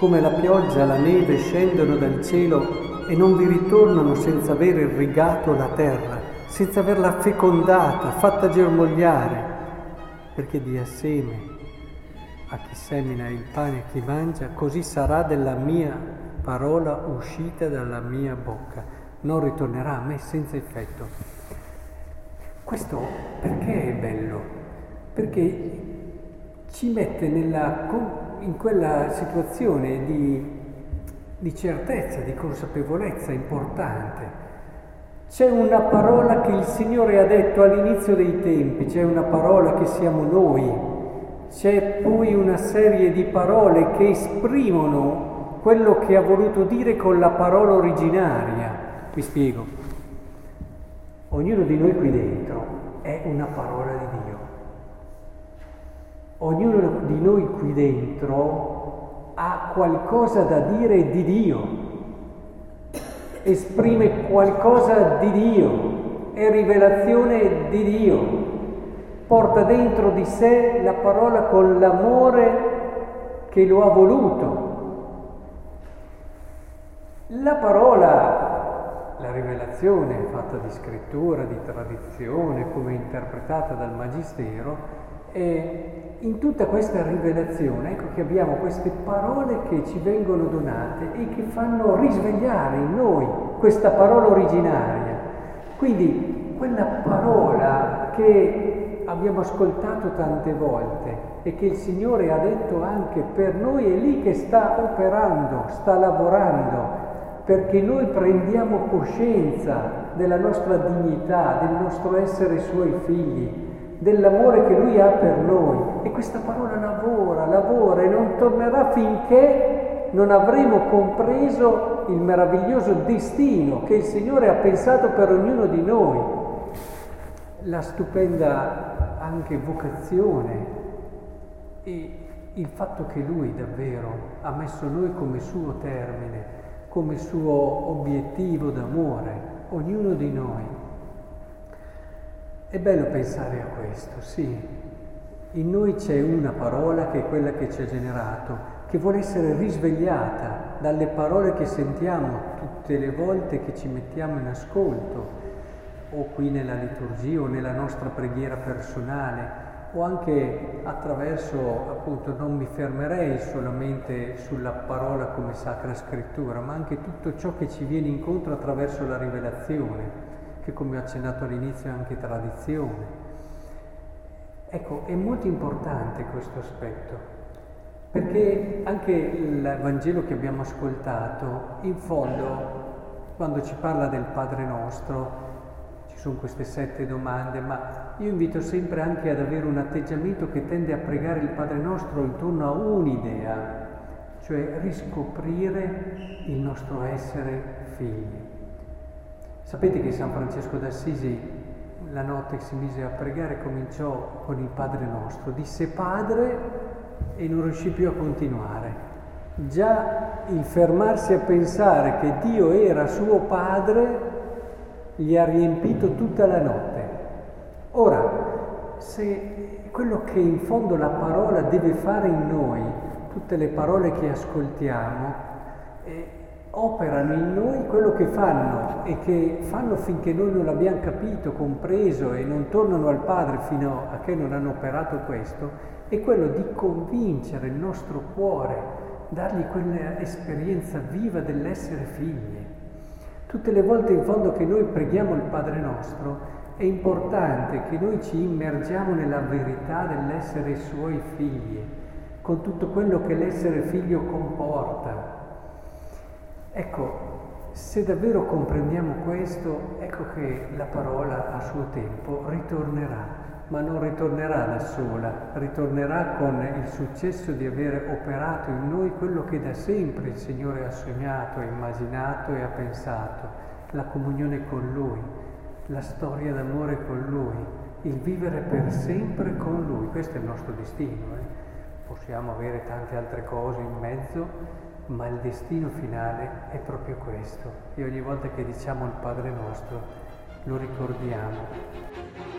come la pioggia, la neve scendono dal cielo e non vi ritornano senza aver irrigato la terra, senza averla fecondata, fatta germogliare, perché dia seme a chi semina il pane e chi mangia, così sarà della mia parola uscita dalla mia bocca, non ritornerà a me senza effetto. Questo perché è bello? Perché ci mette nella, in quella situazione di, di certezza, di consapevolezza importante. C'è una parola che il Signore ha detto all'inizio dei tempi, c'è una parola che siamo noi, c'è poi una serie di parole che esprimono quello che ha voluto dire con la parola originaria. Vi spiego. Ognuno di noi qui dentro è una parola. Ognuno di noi qui dentro ha qualcosa da dire di Dio, esprime qualcosa di Dio, è rivelazione di Dio, porta dentro di sé la parola con l'amore che lo ha voluto. La parola, la rivelazione fatta di scrittura, di tradizione, come interpretata dal Magistero, e in tutta questa rivelazione, ecco che abbiamo queste parole che ci vengono donate e che fanno risvegliare in noi questa parola originaria. Quindi quella parola che abbiamo ascoltato tante volte e che il Signore ha detto anche per noi è lì che sta operando, sta lavorando, perché noi prendiamo coscienza della nostra dignità, del nostro essere Suoi figli dell'amore che Lui ha per noi. E questa parola lavora, lavora e non tornerà finché non avremo compreso il meraviglioso destino che il Signore ha pensato per ognuno di noi, la stupenda anche vocazione e il fatto che Lui davvero ha messo noi come suo termine, come suo obiettivo d'amore, ognuno di noi. È bello pensare a questo, sì. In noi c'è una parola che è quella che ci ha generato, che vuole essere risvegliata dalle parole che sentiamo tutte le volte che ci mettiamo in ascolto, o qui nella liturgia o nella nostra preghiera personale, o anche attraverso, appunto, non mi fermerei solamente sulla parola come Sacra Scrittura, ma anche tutto ciò che ci viene incontro attraverso la rivelazione che come ho accennato all'inizio è anche tradizione. Ecco, è molto importante questo aspetto, perché anche il Vangelo che abbiamo ascoltato, in fondo, quando ci parla del Padre nostro, ci sono queste sette domande, ma io invito sempre anche ad avere un atteggiamento che tende a pregare il Padre nostro intorno a un'idea, cioè riscoprire il nostro essere figli. Sapete che San Francesco d'Assisi la notte che si mise a pregare cominciò con il Padre nostro, disse Padre e non riuscì più a continuare. Già il fermarsi a pensare che Dio era suo Padre gli ha riempito tutta la notte. Ora, se quello che in fondo la parola deve fare in noi, tutte le parole che ascoltiamo, eh, operano in noi quello che fanno e che fanno finché noi non l'abbiamo capito, compreso e non tornano al Padre fino a che non hanno operato questo, è quello di convincere il nostro cuore, dargli quell'esperienza viva dell'essere figli. Tutte le volte in fondo che noi preghiamo il Padre nostro, è importante che noi ci immergiamo nella verità dell'essere suoi figli, con tutto quello che l'essere figlio comporta, se davvero comprendiamo questo, ecco che la parola a suo tempo ritornerà, ma non ritornerà da sola, ritornerà con il successo di aver operato in noi quello che da sempre il Signore ha sognato, ha immaginato e ha pensato, la comunione con Lui, la storia d'amore con Lui, il vivere per sempre con Lui. Questo è il nostro destino. Eh? Possiamo avere tante altre cose in mezzo, ma il destino finale è proprio questo e ogni volta che diciamo il Padre nostro lo ricordiamo.